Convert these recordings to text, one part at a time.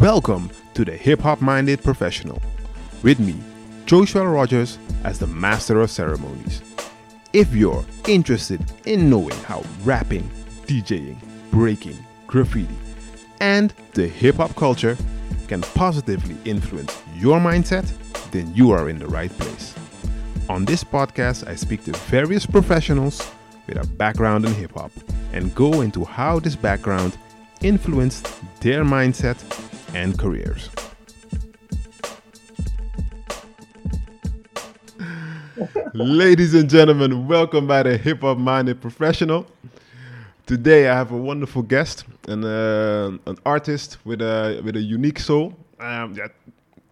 Welcome to the Hip Hop Minded Professional with me, Josuël Rogers, as the Master of Ceremonies. If you're interested in knowing how rapping, DJing, breaking, graffiti, and the hip hop culture can positively influence your mindset, then you are in the right place. On this podcast, I speak to various professionals with a background in hip hop and go into how this background influenced their mindset and careers. Ladies and gentlemen, welcome by the Hip Hop Minded Professional. Today I have a wonderful guest, and uh, an artist with a with a unique soul. Um, yeah,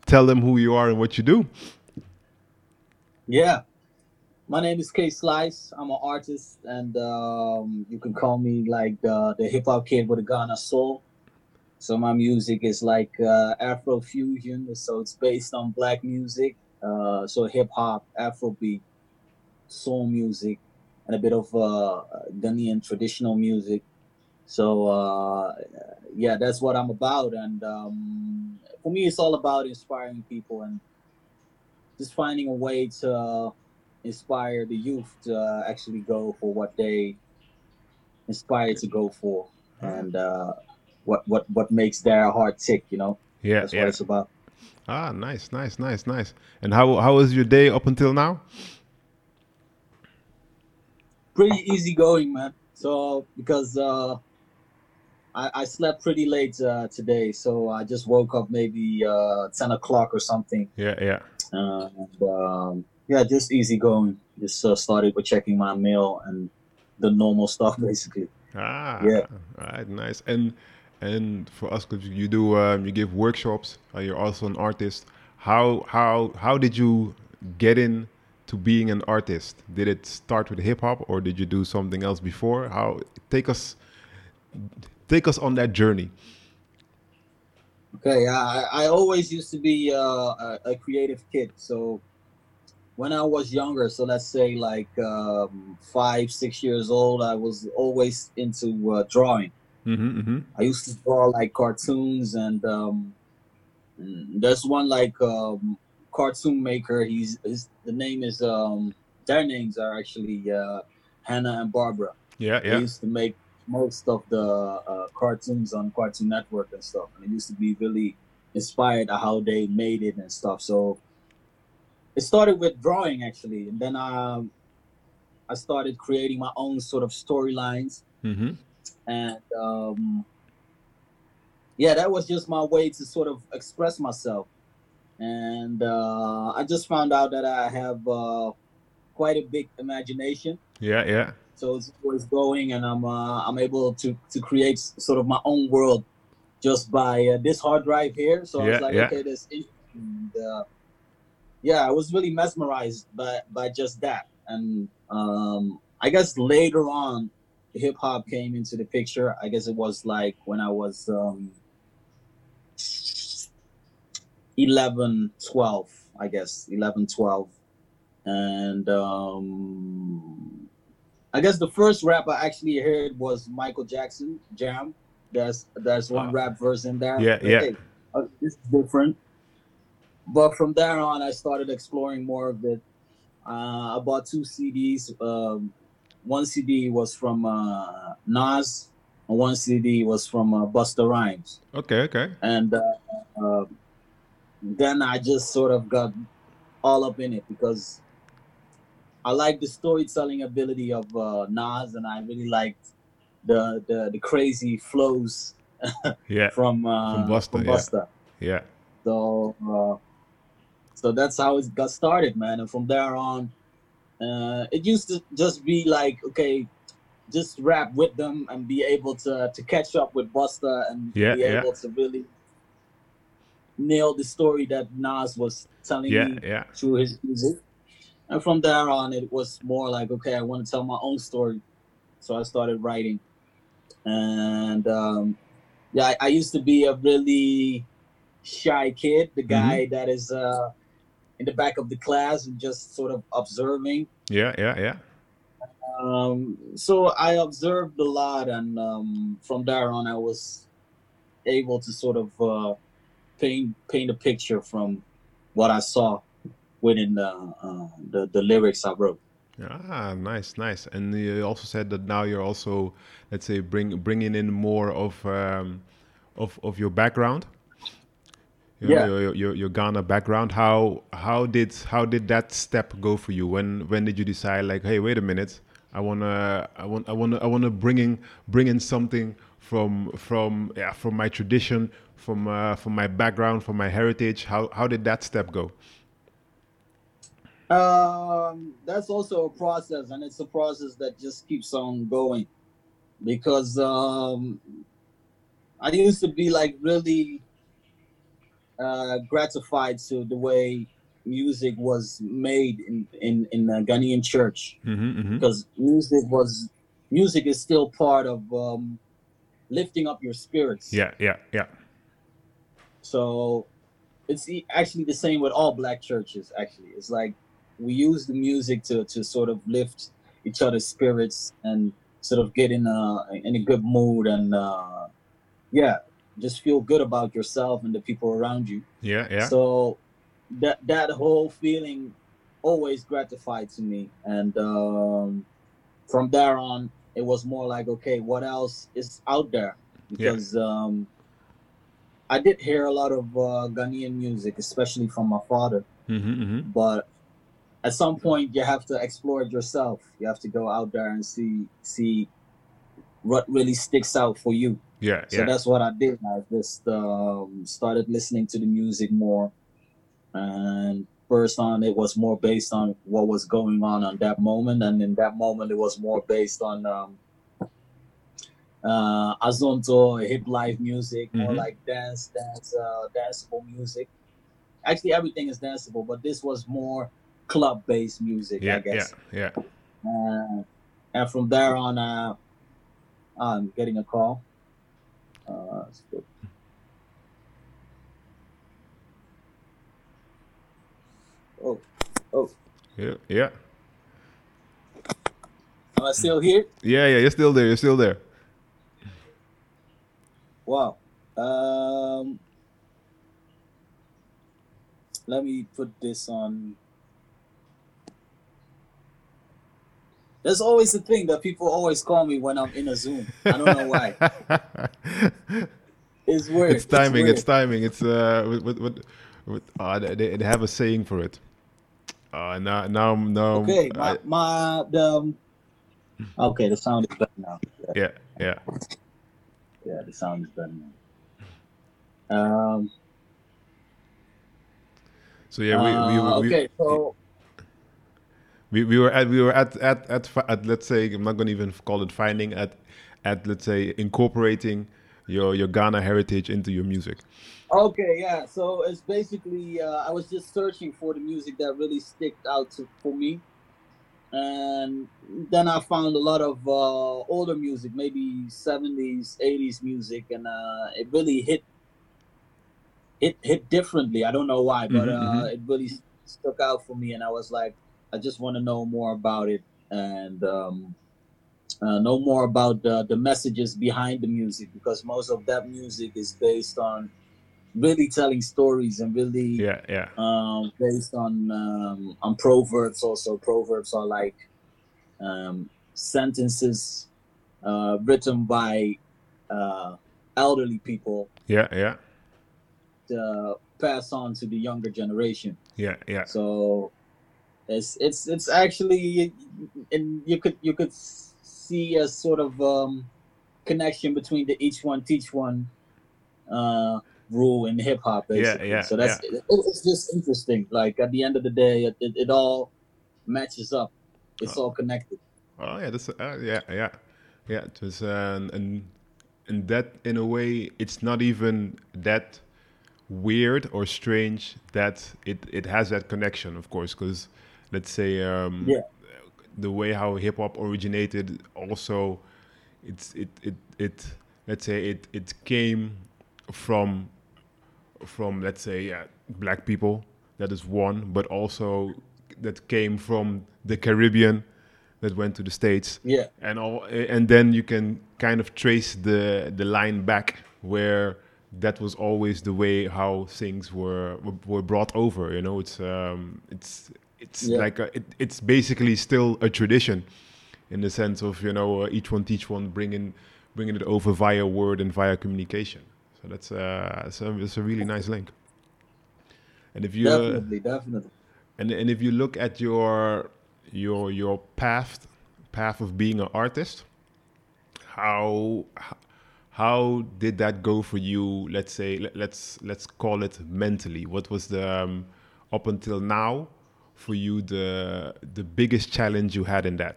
tell them who you are and what you do. Yeah, my name is Kay Slice. I'm an artist, and um, you can call me like the, the hip hop kid with a Ghana soul. So my music is like uh, Afro fusion, so it's based on black music. Uh, so hip hop, Afrobeat, soul music, and a bit of uh, Ghanaian traditional music. So uh, yeah, that's what I'm about. And um, for me, it's all about inspiring people and just finding a way to inspire the youth to actually go for what they inspire to go for, and uh, what what what makes their heart tick. You know. Yeah, that's yeah. what it's about. Ah, nice, nice, nice, nice. And how how was your day up until now? Pretty easy going, man. So because uh, I, I slept pretty late uh, today, so I just woke up maybe uh, ten o'clock or something. Yeah, yeah. Uh, and, um, yeah, just easy going. Just uh, started with checking my mail and the normal stuff, basically. Ah, Yeah. All right, nice. And and for us, because you do um, you give workshops. Uh, you're also an artist. How how how did you get in to being an artist? Did it start with hip hop, or did you do something else before? How take us take us on that journey. Okay, I, I always used to be uh, a, a creative kid. So when I was younger, so let's say like um, five, six years old, I was always into uh, drawing. Mm-hmm, mm-hmm. I used to draw like cartoons, and um, there's one like um, cartoon maker. He's his, the name is um, their names are actually uh, Hanna and Barbera. Yeah, They yeah. used to make most of the uh, cartoons on Cartoon Network and stuff, and it used to be really inspired how they made it and stuff. So it started with drawing actually, and then um, I started creating my own sort of storylines, Mm-hmm. And um, yeah, that was just my way to sort of express myself. And uh, I just found out that I have uh, quite a big imagination Yeah, yeah. so it's always going and i'm uh, i'm able to to create sort of my own world just by uh, this hard drive here so i was like yeah. okay this and, uh, yeah i was really mesmerized by by just that and um i guess later on hip hop came into the picture i guess it was like when i was um 11 12 i guess 11 12 and um I guess the first rap I actually heard was Michael Jackson Jam. There's there's one Ah. rap verse in there. Yeah, yeah. Hey, uh, this is different. But from there on, I started exploring more of it. Uh, I bought two CDs. Um, one CD was from uh, Nas, and one CD was from uh, Busta Rhymes. Okay, okay. And uh, uh, then I just sort of got all up in it because I like the storytelling ability of uh, Nas, and I really liked the the, the crazy flows Yeah, from uh, From Busta, from yeah. Busta. yeah. So uh, so that's how it got started, man. And from there on, uh, it used to just be like, okay, just rap with them and be able to to catch up with Busta and Yeah, be yeah. able to really nail the story that Nas was telling Yeah, me yeah. through his music. And from there on, it was more like, okay, I want to tell my own story. So I started writing. And um, yeah, I, I used to be a really shy kid, the guy that is uh, in the back of the class and just sort of observing. Yeah, yeah, yeah. Um, so I observed a lot, and um, from there on, I was able to sort of uh, paint paint a picture from what I saw within the uh, the, the lyrics I wrote. Ah, nice, nice. And you also said that now you're also, let's say, bring bringing in more of um, of of your background. Your, Yeah. Your, your, your Ghana background. How how did how did that step go for you? When when did you decide like, hey, wait a minute, I wanna I want I wanna I wanna bring in bring in something from from yeah from my tradition, from uh, from my background, from my heritage. How how did that step go? Um, that's also a process, and it's a process that just keeps on going because um, I used to be like really uh, gratified to the way music was made in in in the Ghanaian church Mm-hmm, mm-hmm. because music was music is still part of um, lifting up your spirits. Yeah, yeah, yeah. So it's actually the same with all black churches. Actually, it's like we use the music to to sort of lift each other's spirits and sort of get in a in a good mood and uh, yeah, just feel good about yourself and the people around you. Yeah, yeah. So that that whole feeling always gratified to me, and um, from there on, it was more like, okay, what else is out there? Because um, I did hear a lot of uh, Ghanaian music, especially from my father, Mm-hmm, mm-hmm. but at some point you have to explore it yourself. You have to go out there and see see what really sticks out for you. Yeah, So yeah. that's what I did. I just um, started listening to the music more, and first on it was more based on what was going on on that moment, and in that moment it was more based on um, uh, azonto, hip life music, more Mhm. like dance, dance, uh, danceable music. Actually, everything is danceable, but this was more club based music, I yeah, yeah, yeah. Uh, and from there on, uh, I'm getting a call. Uh, so- oh, oh, Yeah, yeah. am I still here? Yeah, yeah, you're still there. You're still there. Wow. Um, let me put this on. There's always a thing that people always call me when I'm in a Zoom. I don't know why. It's weird. it's timing. weird. It's timing. It's uh, with with, with, with uh, they, they have a saying for it. Uh, now now now. Okay, I- my, my the um, okay, the sound is better now. Yeah, yeah, yeah. yeah, the sound is better now. Um, So yeah, we we, uh, we, okay, so we, we were at we were at at at, at let's say I'm not gonna even call it finding at at let's say incorporating your your Ghana heritage into your music. okay, yeah, so it's basically uh, I was just searching for the music that really sticked out to, for me, and then I found a lot of uh, older music, maybe 70s, 80s music, and uh, it really hit it hit differently. I don't know why, but Mhm, uh, it really stuck out for me, and I was like, I just want to know more about it and um, uh, know more about the, the messages behind the music because most of that music is based on really telling stories and really Yeah, yeah, um, based on um, on proverbs. Also, proverbs are like um, sentences uh, written by uh, elderly people yeah, yeah, to pass on to the younger generation. yeah, yeah. So it's it's it's actually and you could you could see a sort of um, connection between the each one teach one uh, rule in hip hop Yeah, basically. yeah, so that's it, it's just interesting. Like at the end of the day, it, it, it all matches up. It's all connected. Oh yeah, that's uh, yeah, yeah, yeah. It was uh, and and that in a way, it's not even that weird or strange that it it has that connection, of course, because let's say um, Yeah. the way how hip hop originated, also, it's it it it let's say it it came from from let's say yeah black people that is one but also that came from the caribbean that went to the states Yeah. and all and then you can kind of trace the the line back where that was always the way how things were were brought over. You know, it's um, it's it's Yeah. like a, it, it's basically still a tradition in the sense of you know uh, each one teach one bringing bringing it over via word and via communication. So that's uh, a, it's a really nice link. And if you uh, definitely, definitely. and and if you look at your your your path path of being an artist, how how did that go for you? Let's say let, let's let's call it mentally. What was the um, up until now for you the the biggest challenge you had in that?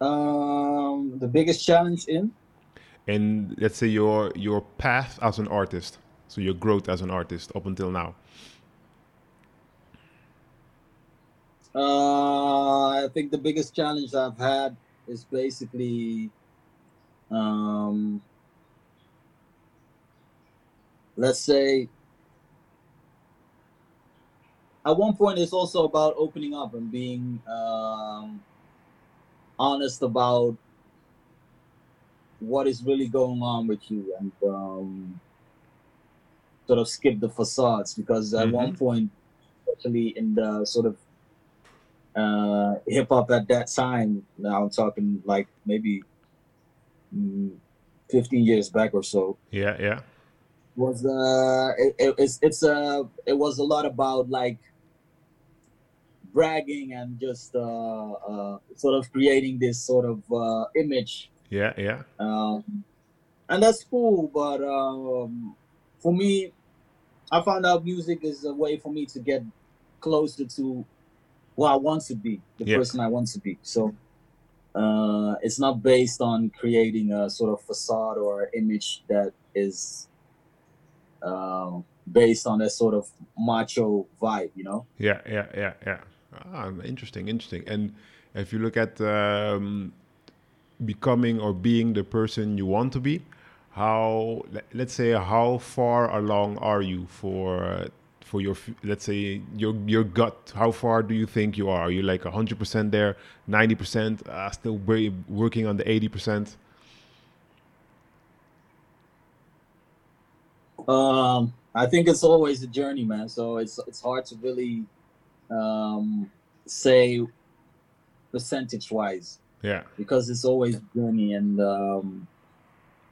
Um, the biggest challenge in And let's say your your path as an artist, so your growth as an artist up until now. Uh, I think the biggest challenge I've had is basically, um, let's say, at one point it's also about opening up and being um, honest about what is really going on with you and um, sort of skip the facades because at one point, especially in the sort of uh, hip hop at that time. Now I'm talking like maybe mm, 15 years back or so. Yeah, yeah, Was uh, it, it, it's it's uh, it was a lot about like bragging and just uh, uh, sort of creating this sort of uh, image, yeah, yeah, um, and that's cool. But um, for me, I found out music is a way for me to get closer to who I want to be, the Yeah. person I want to be. So uh, it's not based on creating a sort of facade or image that is uh, based on that sort of macho vibe, you know? Yeah, yeah, yeah, yeah. Ah, interesting, interesting. And if you look at um, becoming or being the person you want to be, how let's say how far along are you for for your let's say your your gut? How far do you think you are? Are you like hundred percent there, ninety percent, uh, still working on the eighty percent? Um, I think it's always a journey, man. So it's it's hard to really um, say percentage wise Yeah, because it's always a journey. And um,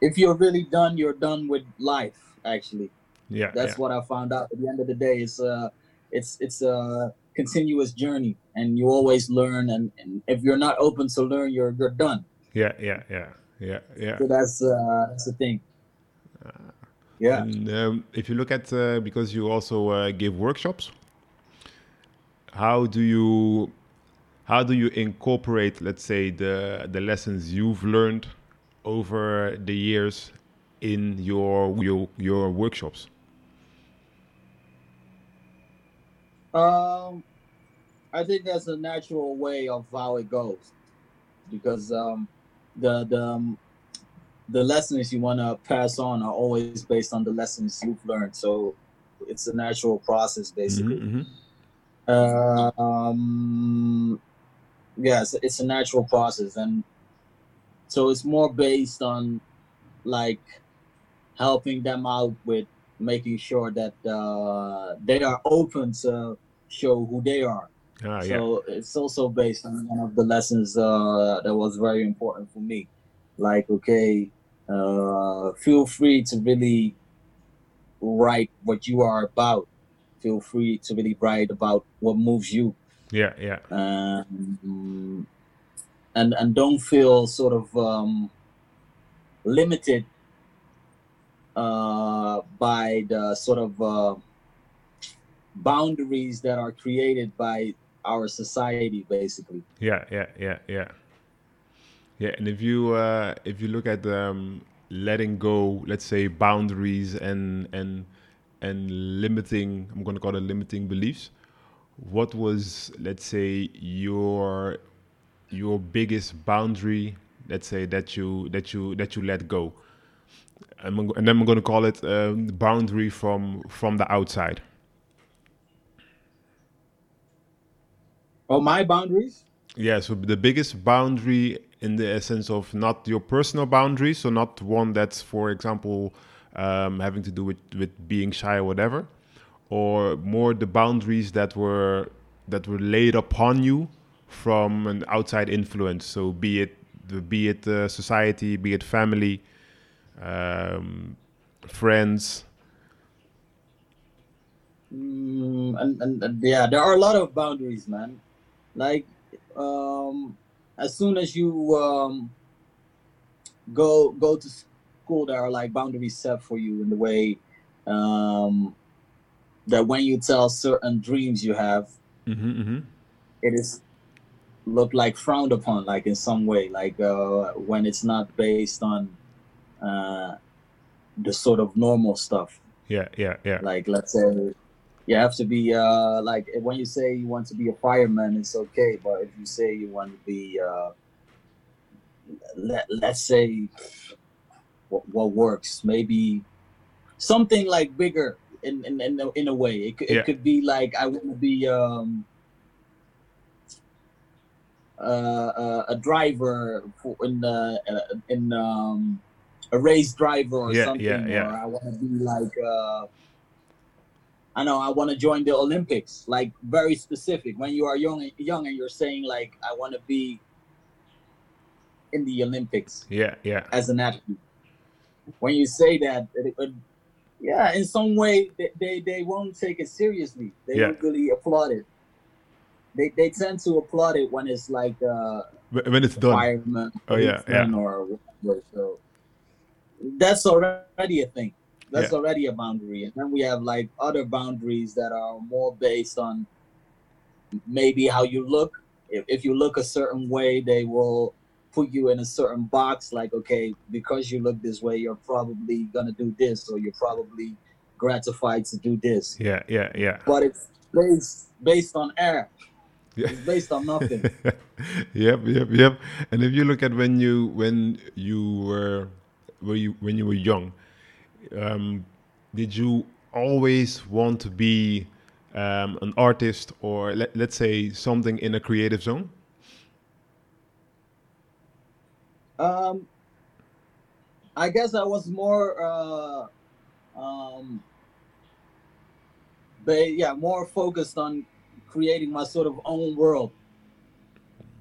if you're really done, you're done with life. Actually, yeah, that's yeah. what I found out. At the end of the day, it's a it's it's a continuous journey, and you always learn. And, and if you're not open to learn, you're you're done. yeah, yeah, yeah, yeah, yeah. So that's uh, that's the thing. Yeah. And um, if you look at uh, because you also uh, give workshops, how do you how do you incorporate, let's say, the the lessons you've learned over the years in your your your workshops? Um, I think that's a natural way of how it goes, because um, the the um, the lessons you want to pass on are always based on the lessons you've learned. So it's a natural process, basically. Mhm, mhm. Uh, um, yeah, it's, it's a natural process, and so it's more based on like helping them out with making sure that uh, they are open to show who they are. Ah, yeah, So it's also based on one of the lessons uh, that was very important for me. Like, okay, uh, feel free to really write what you are about. Feel free to really write about what moves you, yeah, yeah, um, and and don't feel sort of um, limited uh, by the sort of uh, boundaries that are created by our society, basically. yeah, yeah, yeah, yeah. Yeah, and if you uh, if you look at um, letting go, let's say boundaries and and and limiting, I'm going to call it limiting beliefs. What was, let's say, your your biggest boundary? Let's say that you that you that you let go, and, I'm, and then I'm going to call it um, boundary from from the outside. Oh, my boundaries? Yeah, so the biggest boundary in the essence of not your personal boundaries, so not one that's, for example, um, having to do with, with being shy or whatever, or more the boundaries that were that were laid upon you from an outside influence. So be it be it uh, society, be it family, um, friends. Mm, and, and, and yeah, there are a lot of boundaries, man. Like um, as soon as you um, go go to school, there are like boundaries set for you in the way um, that when you tell certain dreams you have, Mm-hmm, mm-hmm. it is look like frowned upon, like in some way, like uh, when it's not based on uh, the sort of normal stuff. Yeah, yeah, yeah. Like let's say you have to be uh, like when you say you want to be a fireman, it's okay. But if you say you want to be, uh, let let's say, what, what works, maybe something like bigger in in in a, in a way. It, could- it Yeah. could be like I want to be um, uh, uh, a driver for in the uh, in um, a race driver or Yeah, something. yeah, yeah. Or I want to be like. I know I want to join the Olympics. Like very specific. When you are young, young, and you're saying like I want to be in the Olympics Yeah, yeah. as an athlete. When you say that, it, it, yeah, in some way they, they, they won't take it seriously. They Yeah. don't really applaud it. They, they tend to applaud it when it's like uh, When it's done. Oh, yeah, policeman, or whatever. So that's already a thing. That's Yeah. already a boundary. And then we have like other boundaries that are more based on maybe how you look. If, if you look a certain way, they will put you in a certain box. Like, okay, because you look this way, you're probably gonna do this, or you're probably gratified to do this. Yeah, yeah, yeah. But it's based based on air. Yeah. It's based on nothing. yep, yep, yep. And if you look at when you when you were when you when you were young, um, did you always want to be um, an artist or let, let's say something in a creative zone? Um, I guess I was more, uh, um, yeah, more focused on creating my sort of own world.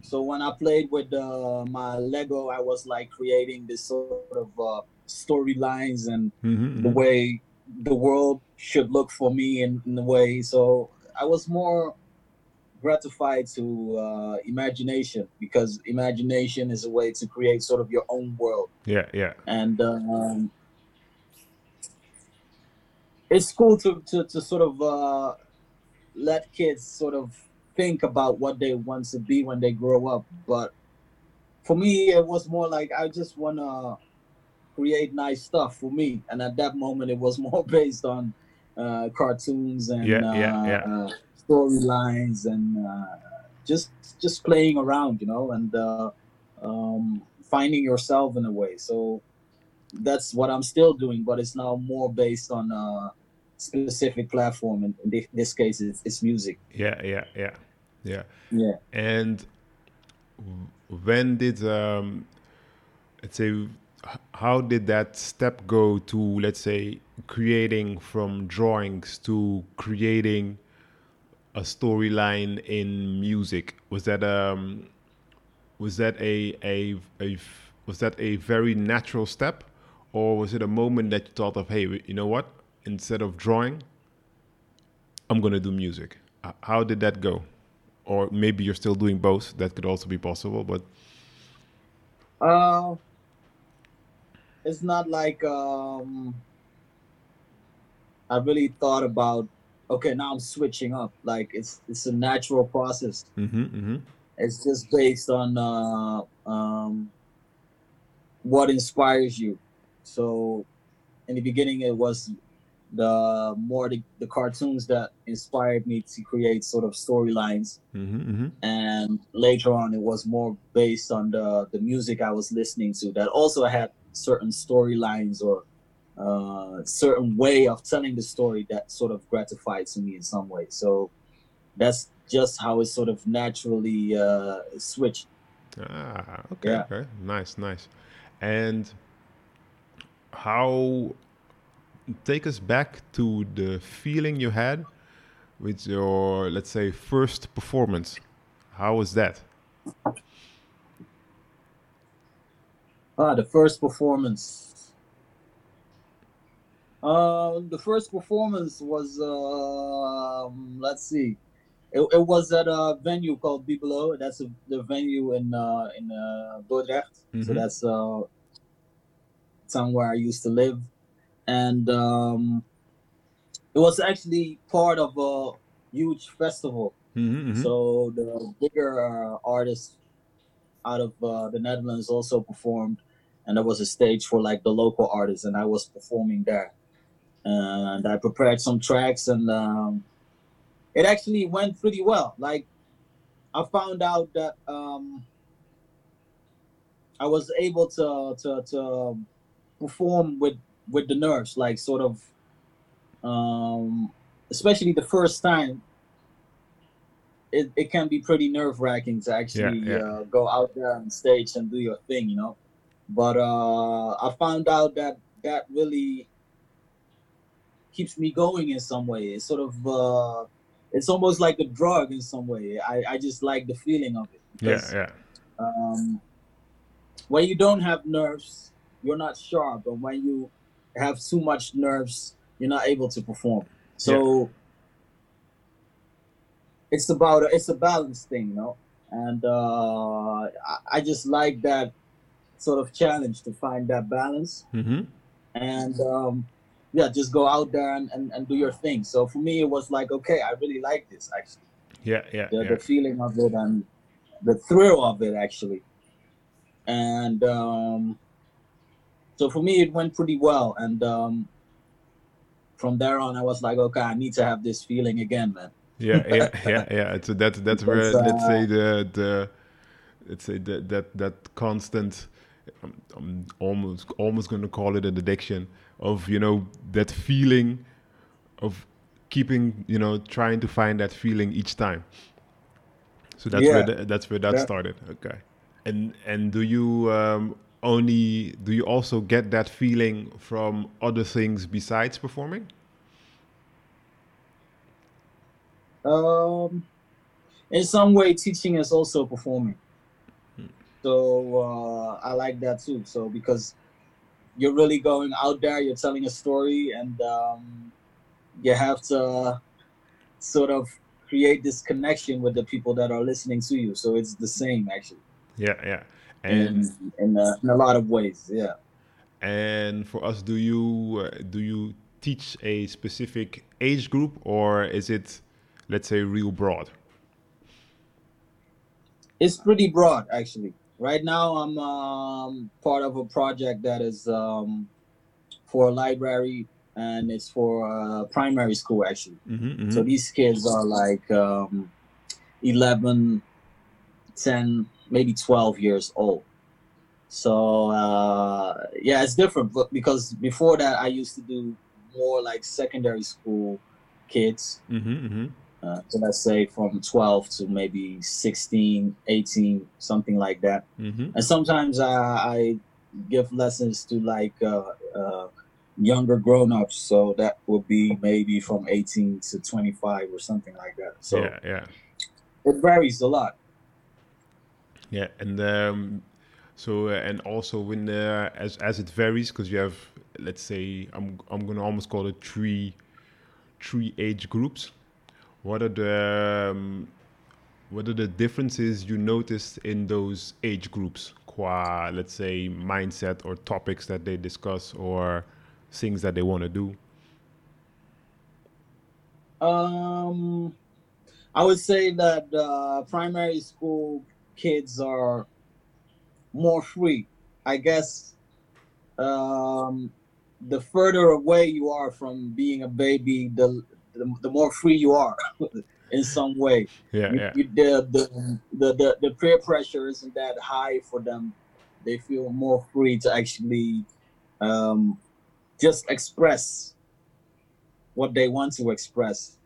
So when I played with uh, my Lego, I was like creating this sort of uh, storylines and Mm-hmm, the way the world should look for me in, in a way. So I was more gratified to uh, imagination because imagination is a way to create sort of your own world. Yeah, yeah, And um, it's cool to, to, to sort of uh, let kids sort of think about what they want to be when they grow up. But for me, it was more like I just want to create nice stuff for me. And at that moment, it was more based on uh, cartoons and Yeah, yeah, yeah. uh, storylines and uh, just just playing around, you know, and uh, um, finding yourself in a way. So that's what I'm still doing, but it's now more based on a specific platform. And in this case, it's, it's music. yeah, yeah, yeah, yeah. Yeah. And when did um, let's say how did that step go to let's say creating from drawings to creating a storyline in music? Was that um was that a, a a was that a very natural step, or was it a moment that you thought of, hey, you know what? Instead of drawing, I'm gonna do music. How did that go? Or maybe you're still doing both. That could also be possible. But Uh, it's not like um, I really thought about. Okay, now I'm switching up. Like it's it's a natural process. hmm hmm It's just based on uh, um, what inspires you. So, in the beginning, it was the more the, the cartoons that inspired me to create sort of storylines hmm hmm and later on it was more based on the the music I was listening to that also had certain storylines or uh, certain way of telling the story that sort of gratified to me in some way. So that's just how it sort of naturally uh, switched. Ah, okay, Yeah. okay, nice, nice. And how? Take us back to the feeling you had with your, let's say, first performance. How was that? Ah, the first performance. Uh, the first performance was um, let's see, it, it was at a venue called Bibelot. That's a, the venue in uh, in uh, Dordrecht. So Mhm. that's uh, town where I used to live, and um, it was actually part of a huge festival. Mm-hmm, So the bigger uh, artists out of uh, the Netherlands also performed, and there was a stage for like the local artists, and I was performing there. And I prepared some tracks, and um, it actually went pretty well. Like I found out that um, I was able to to to perform with with the nerves, like sort of, um, especially the first time it, it can be pretty nerve wracking to actually yeah. Uh, go out there on stage and do your thing, you know. But uh, I found out that that really keeps me going in some way. It's sort of uh, it's almost like a drug in some way. I, I just like the feeling of it. Yeah, because, yeah, Um, when you don't have nerves, you're not sharp, and when you have too much nerves, you're not able to perform. So it's about it's a balance thing, you know. And uh, I, I just like that sort of challenge to find that balance mm-hmm. and um, yeah, just go out there and, and, and do your thing. So for me, it was like, okay, I really like this actually. yeah, yeah, The, yeah. the feeling of it and the thrill of it actually. And um, so for me, it went pretty well. And um, from there on, I was like, okay, I need to have this feeling again, man. yeah, yeah, yeah, yeah. So that that's where Because, let's uh, say the the let's say that that that constant. I'm, I'm almost almost going to call it an addiction of you know that feeling of keeping you know trying to find that feeling each time. So that's where the, that's where that Yeah. started. Okay, and and do you um, only do you also get that feeling from other things besides performing? Um, in some way, teaching is also performing. So uh, I like that too. So because you're really going out there, you're telling a story, and um, you have to sort of create this connection with the people that are listening to you. So it's the same actually, Yeah, yeah. And in in a, in a lot of ways. Yeah. And for us, do you uh, do you teach a specific age group, or is it, let's say, real broad? It's pretty broad, actually. Right now, I'm um, part of a project that is um, for a library and it's for uh, primary school, actually. Mm-hmm, So these kids are like um, 11, 10, maybe 12 years old. So, uh, yeah, it's different but because before that, I used to do more like secondary school kids mm-hmm, mm-hmm. Uh, so let's say from 12 to maybe 16 18 something like that Mm-hmm. and sometimes i, I give lessons to like uh, uh, younger grown-ups so that would be maybe from 18 to 25 or something like that so yeah, yeah, it varies a lot yeah. And um, so, uh, and also when uh, as as it varies, because you have, let's say, I'm I'm gonna almost call it three three age groups. What are the um, what are the differences you noticed in those age groups qua let's say mindset or topics that they discuss or things that they want to do? Um i would say that uh, primary school kids are more free. I guess um the further away you are from being a baby the the, the more free you are in some way yeah You- yeah you- the, the, the, the, the peer pressure isn't that high for them they feel more free to actually um, just express what they want to express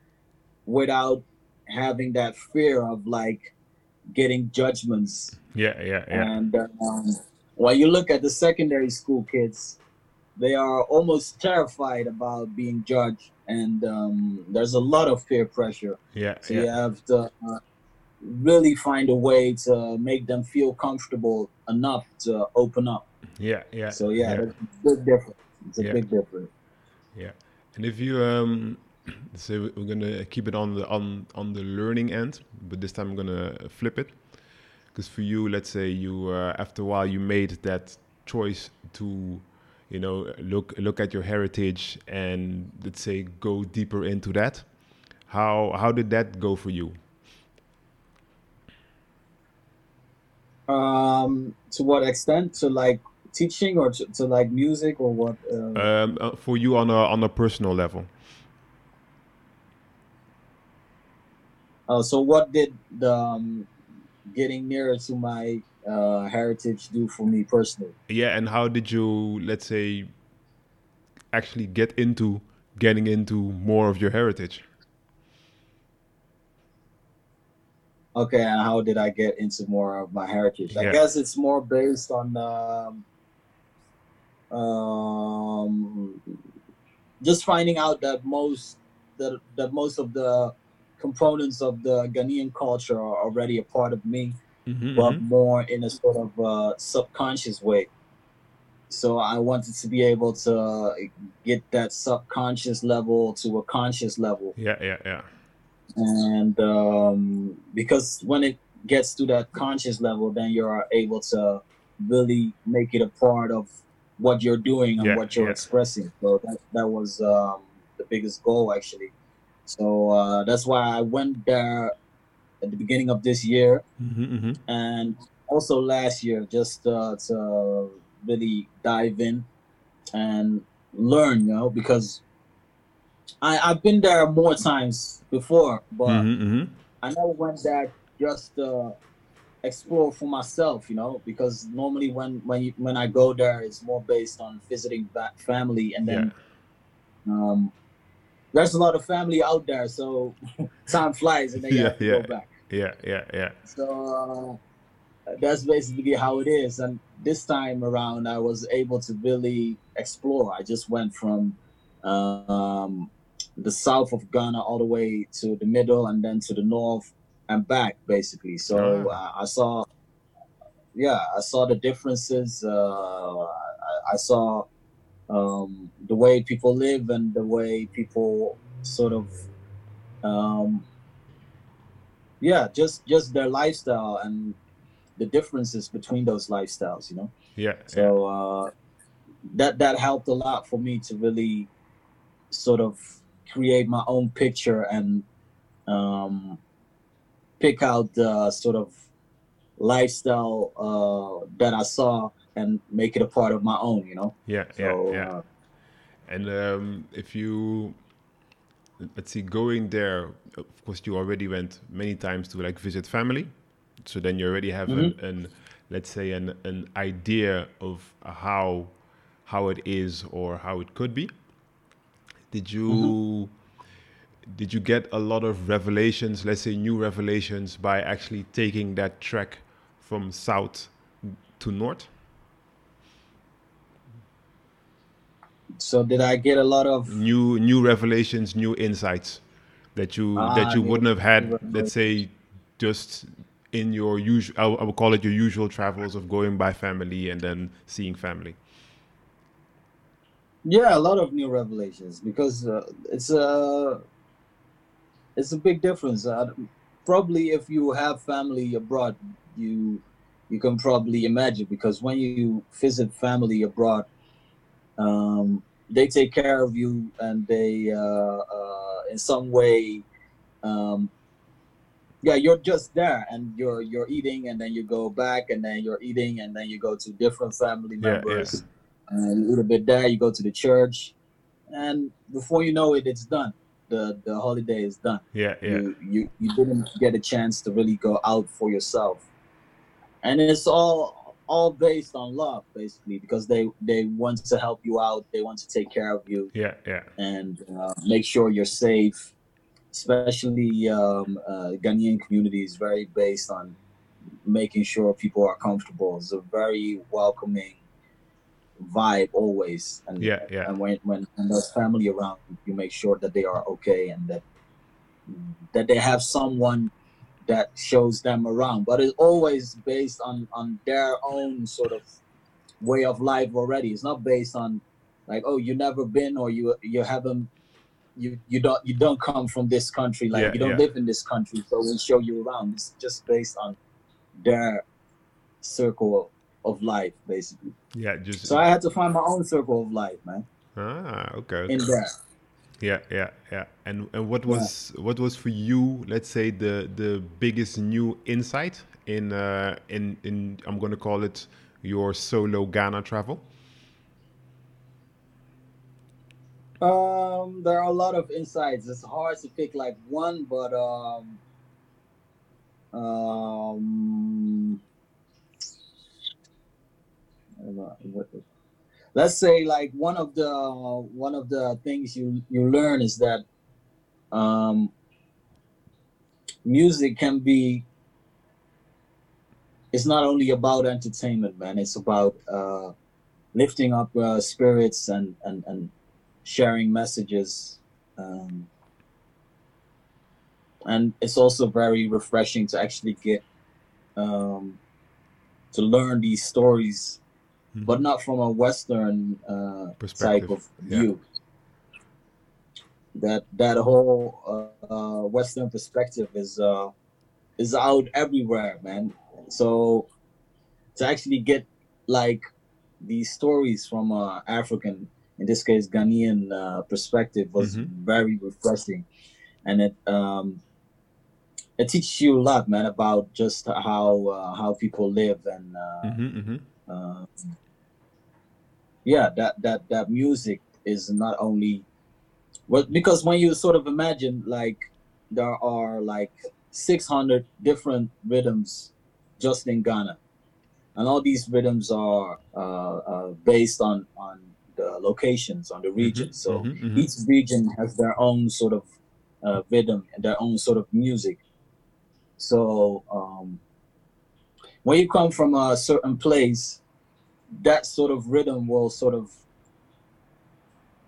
without having that fear of like getting judgments. Yeah, yeah, yeah. And um, when you look at the secondary school kids, they are almost terrified about being judged, and um, there's a lot of peer pressure. Yeah, So yeah. you have to uh, really find a way to make them feel comfortable enough to open up. Yeah, yeah. So yeah, yeah. big difference. It's a Yeah. big difference. Yeah, and if you um, so we're gonna keep it on the on on the learning end, but this time I'm gonna flip it, because for you, let's say you uh, after a while you made that choice to, you know, look look at your heritage and let's say go deeper into that. How how did that go for you? Um, to what extent? To like teaching or to, to like music or what? Uh, Um, uh, for you on a on a personal level. uh, so what did the um, getting nearer to my uh, heritage do for me personally? Yeah, and how did you let's say actually get into getting into more of your heritage? Okay, and how did I get into more of my heritage? Yeah. I guess it's more based on um, um, just finding out that most that that most of the components of the Ghanaian culture are already a part of me, Mhm, but mhm. more in a sort of uh, subconscious way. So I wanted to be able to get that subconscious level to a conscious level Yeah, yeah, yeah. and um, because when it gets to that conscious level then you're able to really make it a part of what you're doing and Yeah, what you're yeah. expressing so that, that was um, the biggest goal actually so uh, that's why i went there at the beginning of this year hmm hmm and also last year just uh, to really dive in and learn you know because I, I've been there more times before, but hmm hmm I never went there just to explore for myself, you know, because normally when when you, when I go there, it's more based on visiting back family, and then um, there's a lot of family out there, so time flies, and then you Yeah, have to yeah. go back. Yeah, yeah, yeah. So uh, that's basically how it is. And this time around, I was able to really explore. I just went from um, the south of Ghana all the way to the middle and then to the north and back, basically. So uh, I saw, yeah, I saw the differences. Uh, I, I saw um, the way people live and the way people sort of um, yeah just just their lifestyle and the differences between those lifestyles you know? Yeah, so uh that that helped a lot for me to really sort of create my own picture and um pick out the sort of lifestyle uh that i saw and make it a part of my own you know? Yeah, yeah, yeah. uh, And um, if you let's see, going there, of course, you already went many times to like visit family, so then you already have an, mm-hmm. an let's say an an idea of how how it is or how it could be. Did you mm-hmm. did you get a lot of revelations, let's say new revelations, by actually taking that trek from south to north? So did i get a lot of new new revelations, new insights that you Ah, that you wouldn't have had, let's say, just in your usual. I, would- I would call it your usual travels of going by family and then seeing family. Yeah, a lot of new revelations because uh, it's a it's a big difference. Uh, probably if you have family abroad, you you can probably imagine because when you visit family abroad, um, they take care of you and they uh, uh, in some way. Um, yeah, you're just there and you're you're eating and then you go back and then you're eating and then you go to different family Yeah, yeah. members. And a little bit there you go to the church. And before you know it it's done. The the holiday is done. Yeah, yeah, you, you you didn't get a chance to really go out for yourself. And it's all all based on love basically because they they want to help you out they want to take care of you yeah, yeah, and uh, make sure you're safe especially um, uh, Ghanaian community is very based on making sure people are comfortable. It's a very welcoming vibe always. And Yeah, yeah. and when, when when there's family around, you make sure that they are okay and that that they have someone that shows them around. But it's always based on on their own sort of way of life already. It's not based on like oh you never been or you you haven't you you don't you don't come from this country like Yeah, you don't yeah. live in this country so we'll show you around. It's just based on their circle of life basically. Yeah, just So I had to find my own circle of life, man, ah, okay. in there. Yeah, yeah, yeah. And and what was what was for you, let's say the the biggest new insight in uh in in I'm going to call it your solo Ghana travel? Um, there are a lot of insights. It's hard to pick like one, but um, um, what- let's say like one of the one of the things you you learn is that um, music can be. It's not only about entertainment, man. It's about uh, lifting up uh, spirits and and and sharing messages. Um, and it's also very refreshing to actually get um, to learn these stories, Mhm. but not from a Western uh, type Perspective, of yeah. view. That that whole uh, uh, Western perspective is uh, is out everywhere, man. So to actually get like these stories from uh, African, in this case Ghanaian uh, perspective, was Mhm. very refreshing, and it um, it teaches you a lot, man, about just how uh, how people live and uh, hmm hmm uh, yeah, that that that music is not only well because when you sort of imagine like there are like 600 different rhythms just in Ghana, and all these rhythms are uh, uh, based on on the locations on the region. So mhm, mhm. each region has their own sort of uh, rhythm and their own sort of music. So um, when you come from a certain place, that sort of rhythm will sort of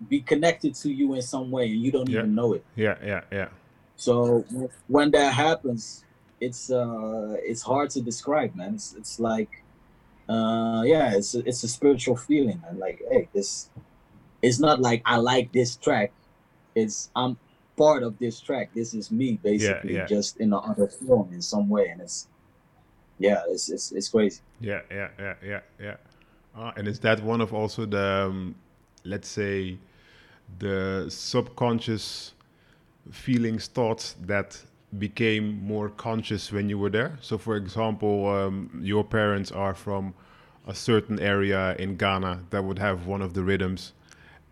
be connected to you in some way, and you don't Yeah. even know it. Yeah, yeah, yeah. So when that happens, it's uh, it's hard to describe, man. It's it's like, uh, yeah, it's a, it's a spiritual feeling, and like, hey, this, it's not like I like this track. It's I'm part of this track. This is me, basically, yeah. just in another form in some way, and it's, yeah, it's it's it's crazy. Yeah, yeah, yeah, yeah, yeah. Uh, and is that one of also the, um, let's say, the subconscious feelings, thoughts that became more conscious when you were there? So, for example, um, your parents are from a certain area in Ghana that would have one of the rhythms,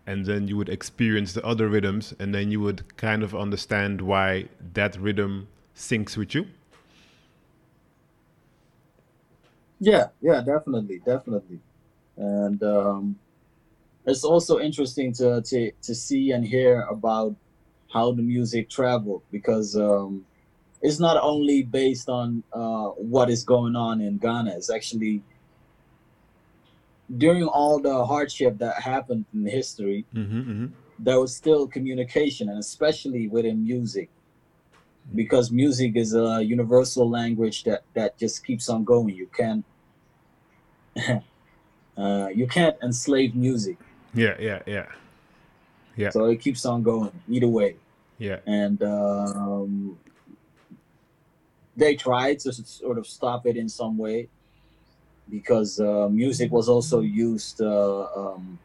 and then you would experience the other rhythms, and then you would kind of understand why that rhythm syncs with you. Yeah, yeah, definitely, definitely, and um, it's also interesting to, to to see and hear about how the music traveled because um, it's not only based on uh, what is going on in Ghana. It's actually during all the hardship that happened in history, hmm hmm there was still communication, and especially within music, because music is a universal language that that just keeps on going. You can't uh, you can't enslave music, Yeah, yeah, yeah, Yeah. so it keeps on going either way. yeah. And um, they tried to sort of stop it in some way because uh, music was also used to um,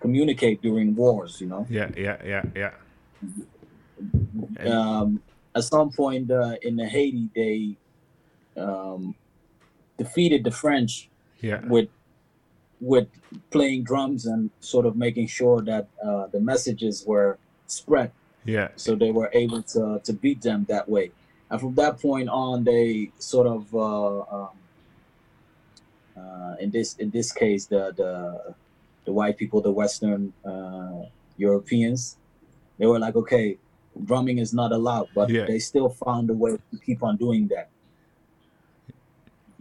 communicate during wars. You know. Yeah, yeah, yeah, yeah. Um, at some point uh, in the Haiti, they um, defeated the French yeah, with with playing drums and sort of making sure that uh, the messages were spread, yeah, so they were able to to beat them that way. And from that point on, they sort of uh, um, uh, in this in this case the the the white people, the Western uh, Europeans, they were like, okay, drumming is not allowed, but Yeah. they still found a way to keep on doing that.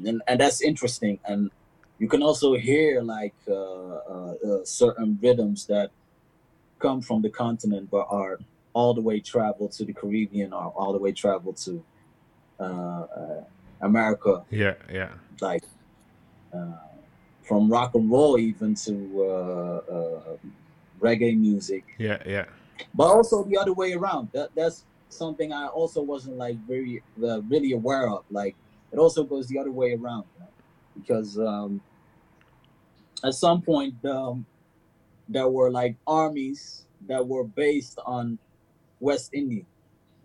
And, and that's interesting. And you can also hear like uh, uh, uh, certain rhythms that come from the continent but are all the way traveled to the Caribbean or all the way traveled to uh, uh, America, Yeah, yeah, like uh, from rock and roll even to uh, uh, reggae music yeah, yeah, but also the other way around. That that's something I also wasn't like very uh, really aware of. Like it also goes the other way around, you know? Because um, at some point um, there were like armies that were based on West Indies,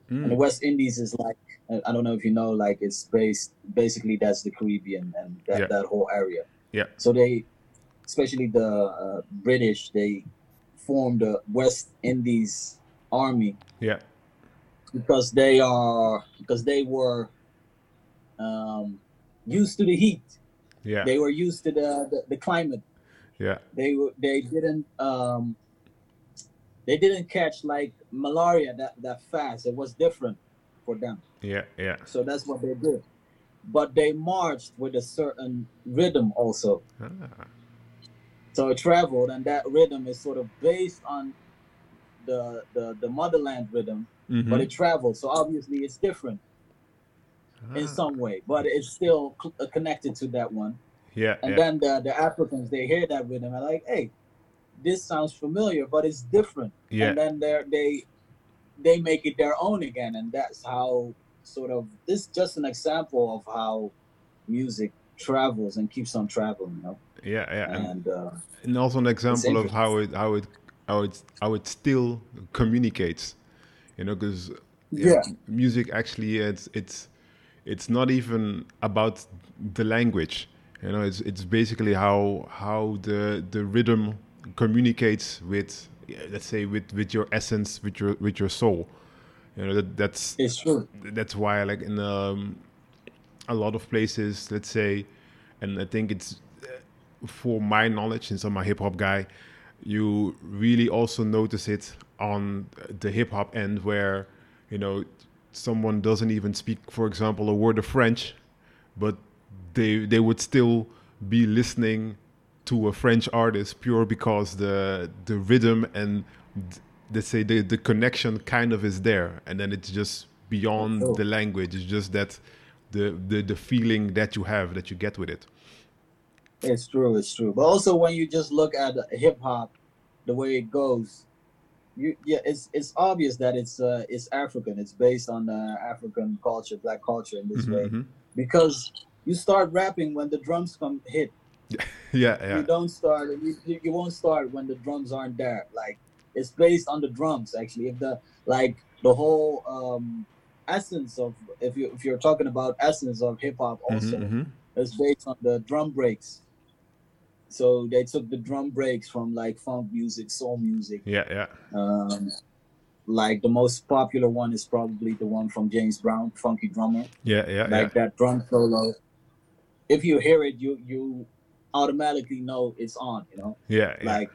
and the Mm, West Indies is like I don't know if you know, like it's based basically that's the Caribbean and that, Yeah. that whole area. Yeah. So they, especially the uh, British, they formed the West Indies Army yeah, because they are because they were um, used to the heat. Yeah, They were used to the, the, the climate. yeah, They were they didn't um, they didn't catch like malaria that, that fast. It was different for them. yeah, yeah. So that's what they did. But they marched with a certain rhythm also. Ah, So it traveled, and that rhythm is sort of based on the the, the motherland rhythm, mhm. but it travels. So obviously it's different in Ah, some way, but it's still cl- uh, connected to that one. yeah, And yeah, then the, the Africans they hear that rhythm and like, hey, this sounds familiar, but it's different. yeah, And then they they they make it their own again, and that's how sort of this is just an example of how music travels and keeps on traveling, you know. yeah, yeah. And, And uh, and also an example of how it how it how it how it still communicates, you know, because Yeah. music actually it's it's it's not even about the language, you know. It's it's basically how how the the rhythm communicates with let's say with with your essence, with your with your soul. You know that that's it's true. that's why like in um, a lot of places let's say and i think it's uh, for my knowledge since i'm a hip-hop guy you really also notice it on the hip-hop end where you know someone doesn't even speak for example a word of french but they they would still be listening to a french artist pure because the the rhythm and let's say the the connection kind of is there and then it's just beyond Sure. the language it's just that the, the the feeling that you have that you get with it It's true. It's true. But also when you just look at hip hop, the way it goes, you yeah, it's it's obvious that it's uh it's African. It's based on uh, African culture, black culture in this Mhm, way. mhm. Because you start rapping when the drums come hit. yeah yeah You don't start. You, you won't start when the drums aren't there. Like it's based on the drums actually. If the like the whole um essence of if you if you're talking about essence of hip hop also Mhm, mhm. it's based on the drum breaks. So they took the drum breaks from like funk music, soul music. yeah yeah Um, like the most popular one is probably the one from James Brown, Funky Drummer. yeah yeah yeah Like that drum solo. If you hear it, you you automatically know it's on. You know, yeah yeah like.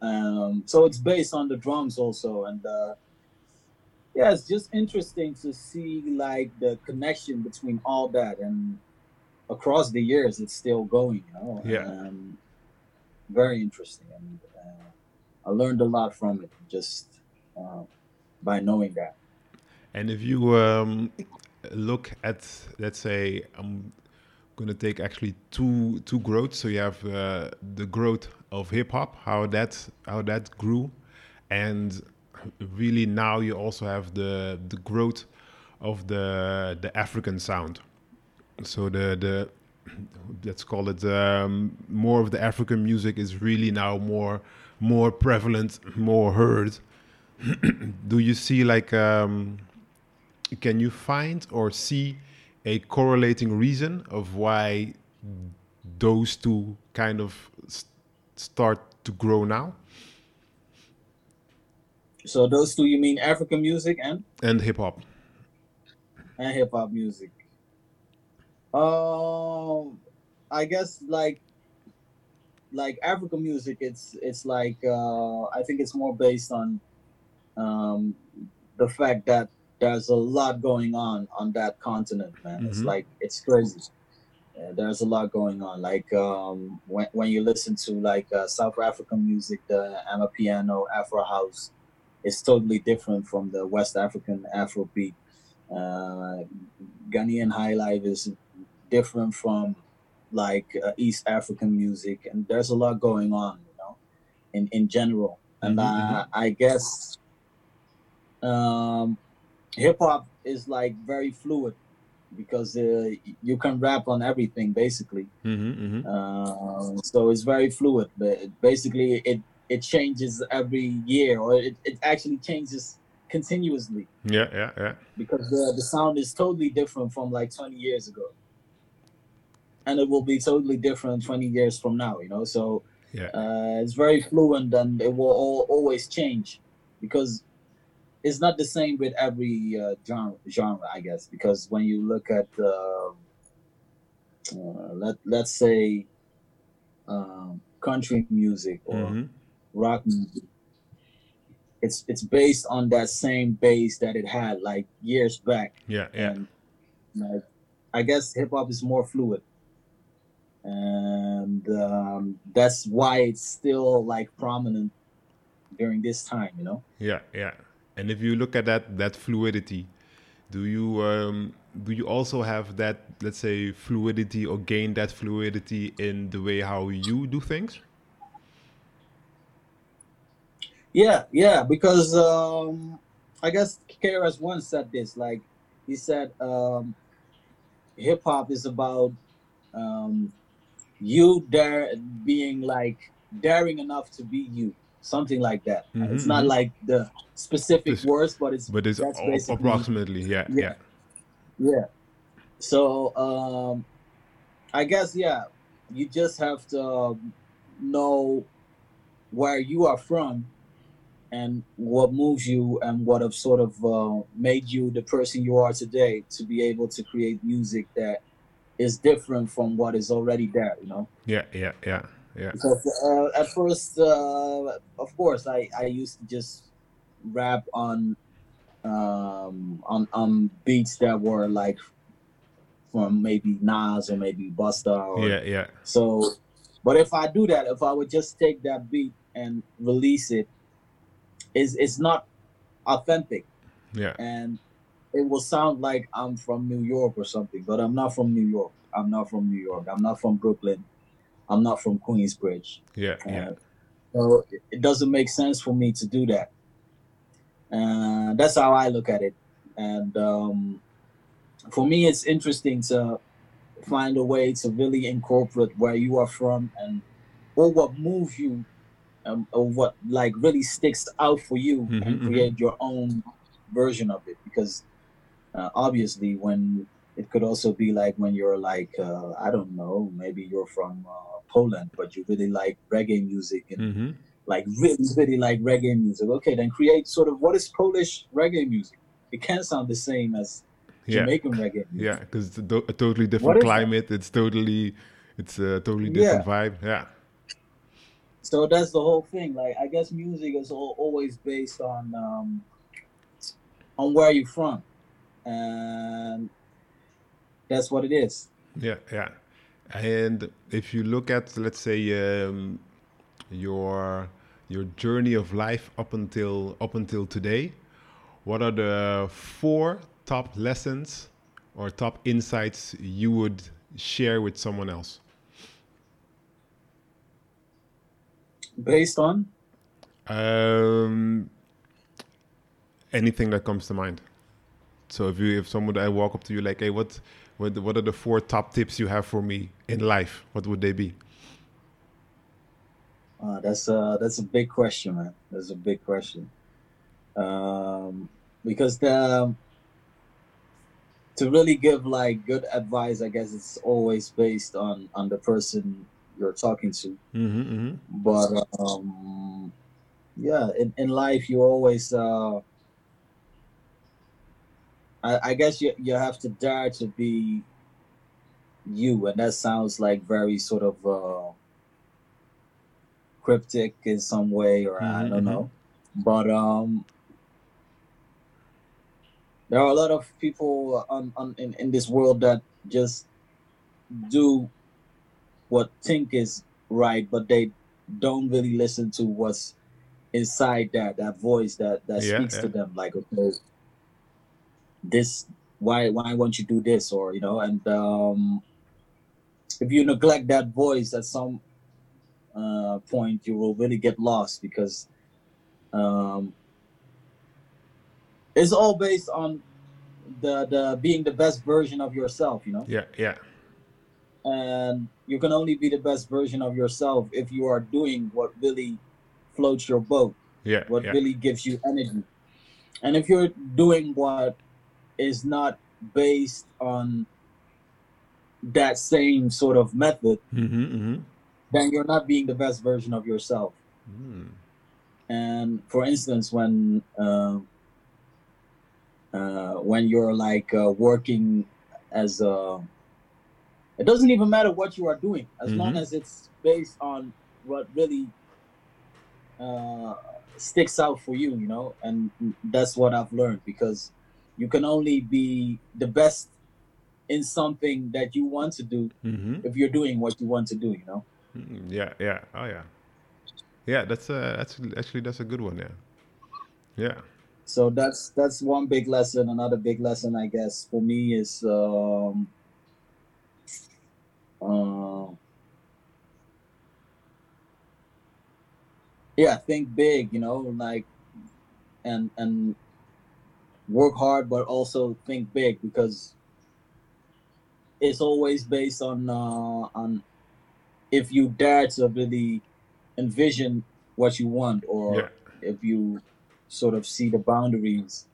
Um, so it's based on the drums also, and uh, yeah, it's just interesting to see like the connection between all that and across the years it's still going you know Yeah. um, very interesting and uh, i learned a lot from it just uh, by knowing that And if you um, look at, let's say, I'm gonna take actually two two growths. So you have uh, the growth of hip hop, how that how that grew, and really now you also have the the growth of the the African sound. So the the let's call it um, more of the African music is really now more more prevalent, more heard. Do you see like um, can you find or see a correlating reason of why those two kind of s- start to grow now so those two you mean african music and and hip hop and hip hop music. Um, I guess like like African music, it's it's like uh, I think it's more based on um, the fact that there's a lot going on on that continent, man. Mm-hmm. It's like it's crazy. Yeah, there's a lot going on. Like um, when when you listen to like uh, South African music, the Amapiano, Afro house, it's totally different from the West African Afro beat. Uh, Ghanaian high life is different from like uh, East African music, and there's a lot going on, you know, in in general. And mm-hmm. uh, I guess um, hip hop is like very fluid because uh, you can rap on everything basically. Mm-hmm, mm-hmm. Uh, so it's very fluid, but basically it it changes every year, or it, it actually changes continuously. Yeah, yeah, yeah. Because the the sound is totally different from like 20 years ago, and it will be totally different 20 years from now. You know, so yeah, uh, it's very fluent, and it will all, always change because it's not the same with every uh, genre, genre, I guess, because when you look at uh, uh, let let's say um, country music or mm-hmm. rock music, it's it's based on that same base that it had like years back. Yeah, yeah. And, like, I guess hip hop is more fluid, and um, that's why it's still like prominent during this time. You know. Yeah, yeah. And if you look at that that fluidity, do you um, do you also have that let's say fluidity or gain that fluidity in the way how you do things? Yeah, yeah, because um, I guess KRS One said this. Like he said, um, hip hop is about um, you dare being like daring enough to be you something like that. Mm-hmm, it's not mm-hmm. like the specific this, words, but it's but it's approximately yeah, yeah, yeah, yeah. So um, I guess yeah, you just have to um, know where you are from and what moves you and what have sort of uh, made you the person you are today to be able to create music that is different from what is already there you know yeah yeah yeah yeah. Because uh, at first, uh, of course, I, I used to just rap on um, on on beats that were like from maybe Nas or maybe Busta. Or, yeah, yeah. So, but if I do that, if I would just take that beat and release it, is it's not authentic. Yeah. And it will sound like I'm from New York or something, but I'm not from New York. I'm not from New York. I'm not from Brooklyn. I'm not from Queensbridge. Yeah, uh, yeah. So it doesn't make sense for me to do that. Uh, that's how I look at it. And um, for me, it's interesting to find a way to really incorporate where you are from and or what moves you um, or what like really sticks out for you mm-hmm, and mm-hmm. create mm-hmm. your own version of it because uh, obviously when it could also be like when you're like uh, i don't know maybe you're from uh, Poland, but you really like reggae music and mm-hmm. like really, really like reggae music. Okay, then create sort of what is Polish reggae music? It can't sound the same as yeah. Jamaican reggae. Music. Yeah, because it's a, do- a, totally different climate. That? It's totally, it's a totally different yeah. vibe. Yeah. So that's the whole thing. Like I guess music is all, always based on um, on where you're from, and that's what it is. Yeah, yeah. And if you look at, let's say, um, your your journey of life up until up until today, what are the four top lessons or top insights you would share with someone else? Based on um, anything that comes to mind. So if you if someone I walk up to you like, hey, what what what are the four top tips you have for me in life? What would they be? Uh, that's a that's a big question, man. That's a big question. Um, because the to really give like good advice, I guess it's always based on on the person you're talking to. Mm-hmm, mm-hmm. But um, yeah, in, in life you always uh, I, I guess you you have to dare to be you, and that sounds like very sort of uh, cryptic in some way, or mm-hmm, I don't mm-hmm. know. But um, there are a lot of people on, on in, in this world that just do what think is right, but they don't really listen to what's inside that that voice that that Yeah, speaks yeah. to them. Like, okay, this why why won't you do this or you know and um if you neglect that voice at some uh point you will really get lost because um it's all based on the the being the best version of yourself you know Yeah, yeah, and you can only be the best version of yourself if you are doing what really floats your boat yeah, what yeah. really gives you energy. And if you're doing what is not based on that same sort of method, Mm-hmm, mm-hmm. then you're not being the best version of yourself. Mm. And for instance, when uh, uh, when you're like uh, working as a, it doesn't even matter what you are doing as long Mhm. as it's based on what really uh, sticks out for you, you know. And that's what I've learned because you can only be the best in something that you want to do Mm-hmm. if you're doing what you want to do, you know. Mm, Yeah, yeah. Oh, yeah. Yeah, that's uh, that's actually that's a good one. Yeah, yeah. so that's that's one big lesson another big lesson i guess for me is um uh, yeah think big you know like and and work hard but also think big because it's always based on uh on if you dare to really envision what you want or Yeah. if you sort of see the boundaries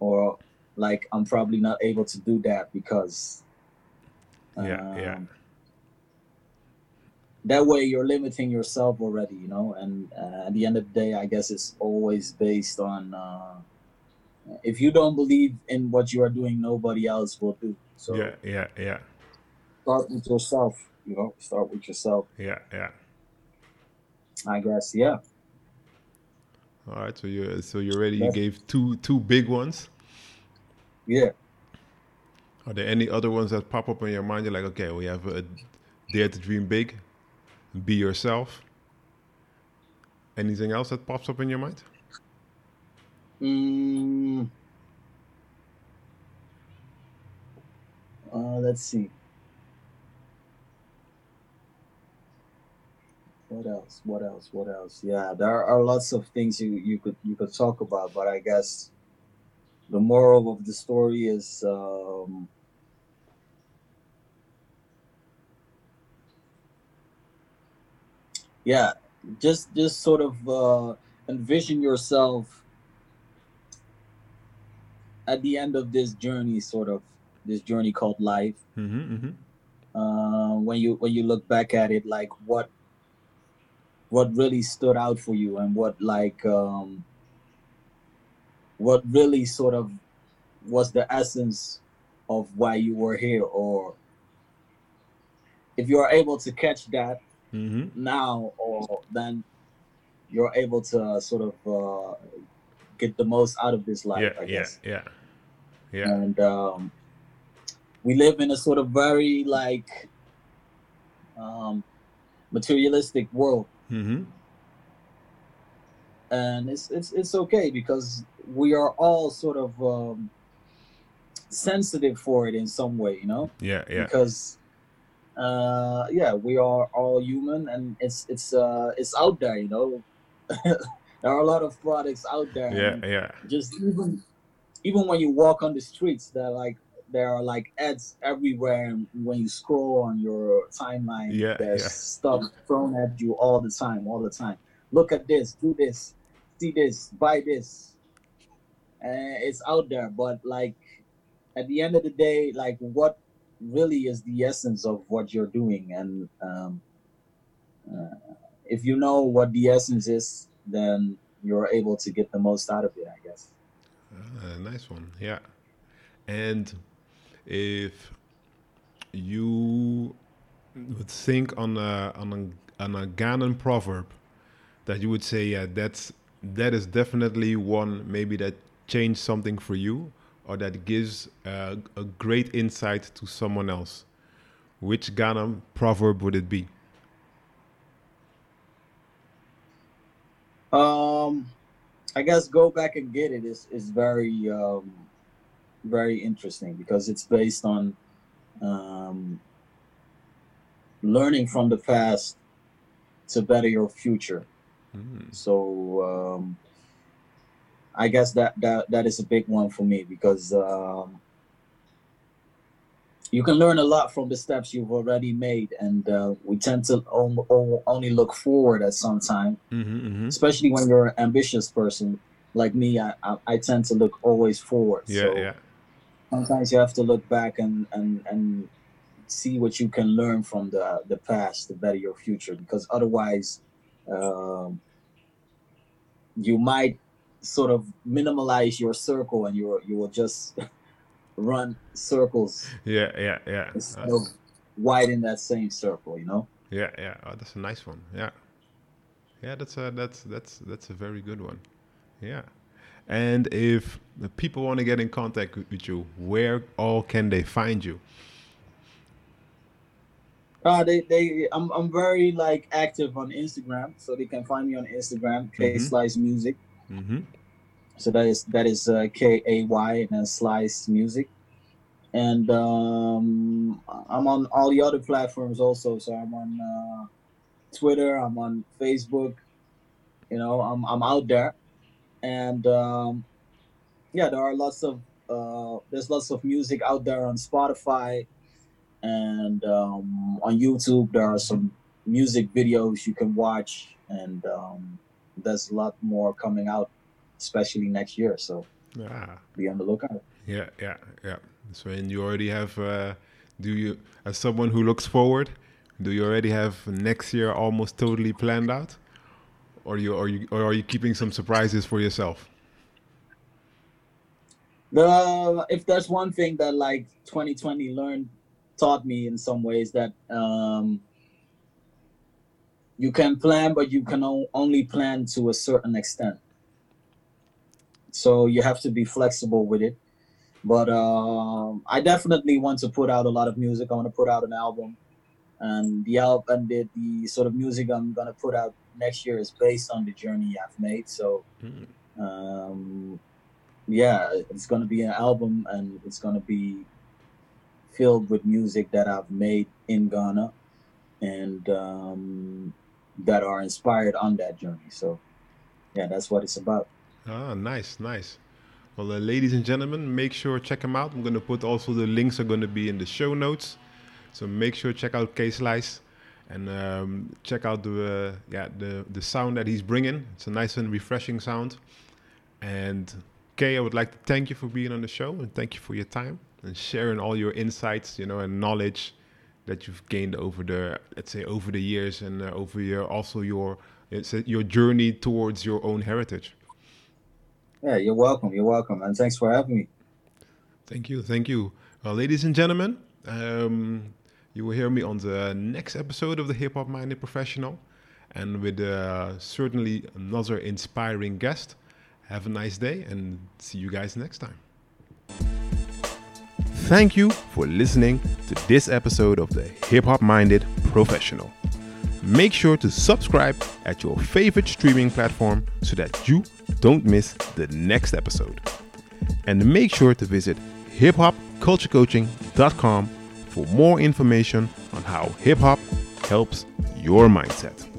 or like i'm probably not able to do that because Yeah, yeah. um, that way you're limiting yourself already you know and uh, at the end of the day i guess it's always based on uh, if you don't believe in what you are doing nobody else will do so yeah, yeah, yeah, start with yourself you know start with yourself yeah, yeah. i guess yeah All right, so you so you're ready. You gave two two big ones. yeah Are there any other ones that pop up in your mind? You're like, okay, we have a dare to dream big, be yourself. Anything else that pops up in your mind? Mm. Uh, let's see. What else? What else? What else? Yeah, there are lots of things you, you could you could talk about, but I guess the moral of the story is um, yeah, just just sort of uh, envision yourself at the end of this journey, sort of this journey called life. Mm-hmm, mm-hmm. Uh, when you when you look back at it, like what what really stood out for you, and what like um, what really sort of was the essence of why you were here, or if you are able to catch that Mm-hmm. now, or then you're able to sort of uh, get the most out of this life. Yeah, I yeah, guess. yeah, yeah. and um, we live in a sort of very like um, materialistic world Mm-hmm. and it's it's it's okay because we are all sort of um, sensitive for it in some way you know Yeah, yeah, because uh yeah we are all human and it's it's uh it's out there you know there are a lot of products out there yeah, yeah. just even even when you walk on the streets there are like there are like ads everywhere and when you scroll on your timeline Yeah, there's yeah. stuff thrown at you all the time all the time look at this do this see this buy this and it's out there but like at the end of the day like what really is the essence of what you're doing and um, uh, if you know what the essence is then you're able to get the most out of it i guess Uh, nice one. Yeah. And if you would think on a on a on a Ghanaian proverb that you would say, yeah, that's that is definitely one maybe that changed something for you, or that gives a great insight to someone else, which Ghana proverb would it be? Um, I guess go back and get it is is very um, very interesting because it's based on um, learning from the past to better your future. Mm. So um, I guess that that that is a big one for me because um, you can learn a lot from the steps you've already made, and uh, we tend to only look forward at some time, mm-hmm, mm-hmm. especially when you're an ambitious person like me. I, I, tend to look always forward. Yeah, so yeah. Sometimes you have to look back and and and see what you can learn from the the past to better your future, because otherwise, um, you might sort of minimalize your circle, and you you will just run circles. Yeah, yeah, yeah. Instead uh, of widen that same circle, you know. Yeah, yeah. Oh, that's a nice one. Yeah, yeah. That's a that's that's that's a very good one. Yeah. And if the people want to get in contact with you, where all can they find you? Uh, they, they, I'm, I'm very like active on Instagram, so they can find me on Instagram, Kay mm-hmm. Slice Music. Mm-hmm. So that is that is uh, K A Y and then Slice Music, and um, I'm on all the other platforms also. So I'm on uh, Twitter, I'm on Facebook. You know, I'm I'm out there, and um, yeah, there are lots of uh, there's lots of music out there on Spotify, and um, on YouTube there are some music videos you can watch, and um, there's a lot more coming out especially next year. So ah. be on the lookout. Yeah, yeah, yeah. So and you already have. Uh, do you, as someone who looks forward, do you already have next year almost totally planned out, or you are you or are you keeping some surprises for yourself? The if there's one thing that like 2020 learned taught me in some ways that um, you can plan, but you can only plan to a certain extent so you have to be flexible with it. But um, i definitely want to put out a lot of music. I want to put out an album. And the album and the, the sort of music i'm going to put out next year is based on the journey i've made. So mm. um, yeah it's going to be an album and it's going to be filled with music that i've made in ghana and um, that are inspired on that journey. So yeah that's what it's about Ah, nice, nice. Well, uh, ladies and gentlemen, make sure check them out. I'm going to put also the links are going to be in the show notes. So make sure check out Kay Slice and um, check out the uh, yeah the the sound that he's bringing. It's a nice and refreshing sound. And Kay, I would like to thank you for being on the show and thank you for your time and sharing all your insights, you know, and knowledge that you've gained over the let's say over the years and uh, over your also your your journey towards your own heritage. Yeah, you're welcome. You're welcome. And thanks for having me. Thank you. Thank you. Well, ladies and gentlemen, um, you will hear me on the next episode of the Hip Hop Minded Professional and with uh, certainly another inspiring guest. Have a nice day and see you guys next time. Thank you for listening to this episode of the Hip Hop Minded Professional. Make sure to subscribe at your favorite streaming platform so that you don't miss the next episode. And make sure to visit hiphopculturecoaching.com for more information on how hip hop helps your mindset.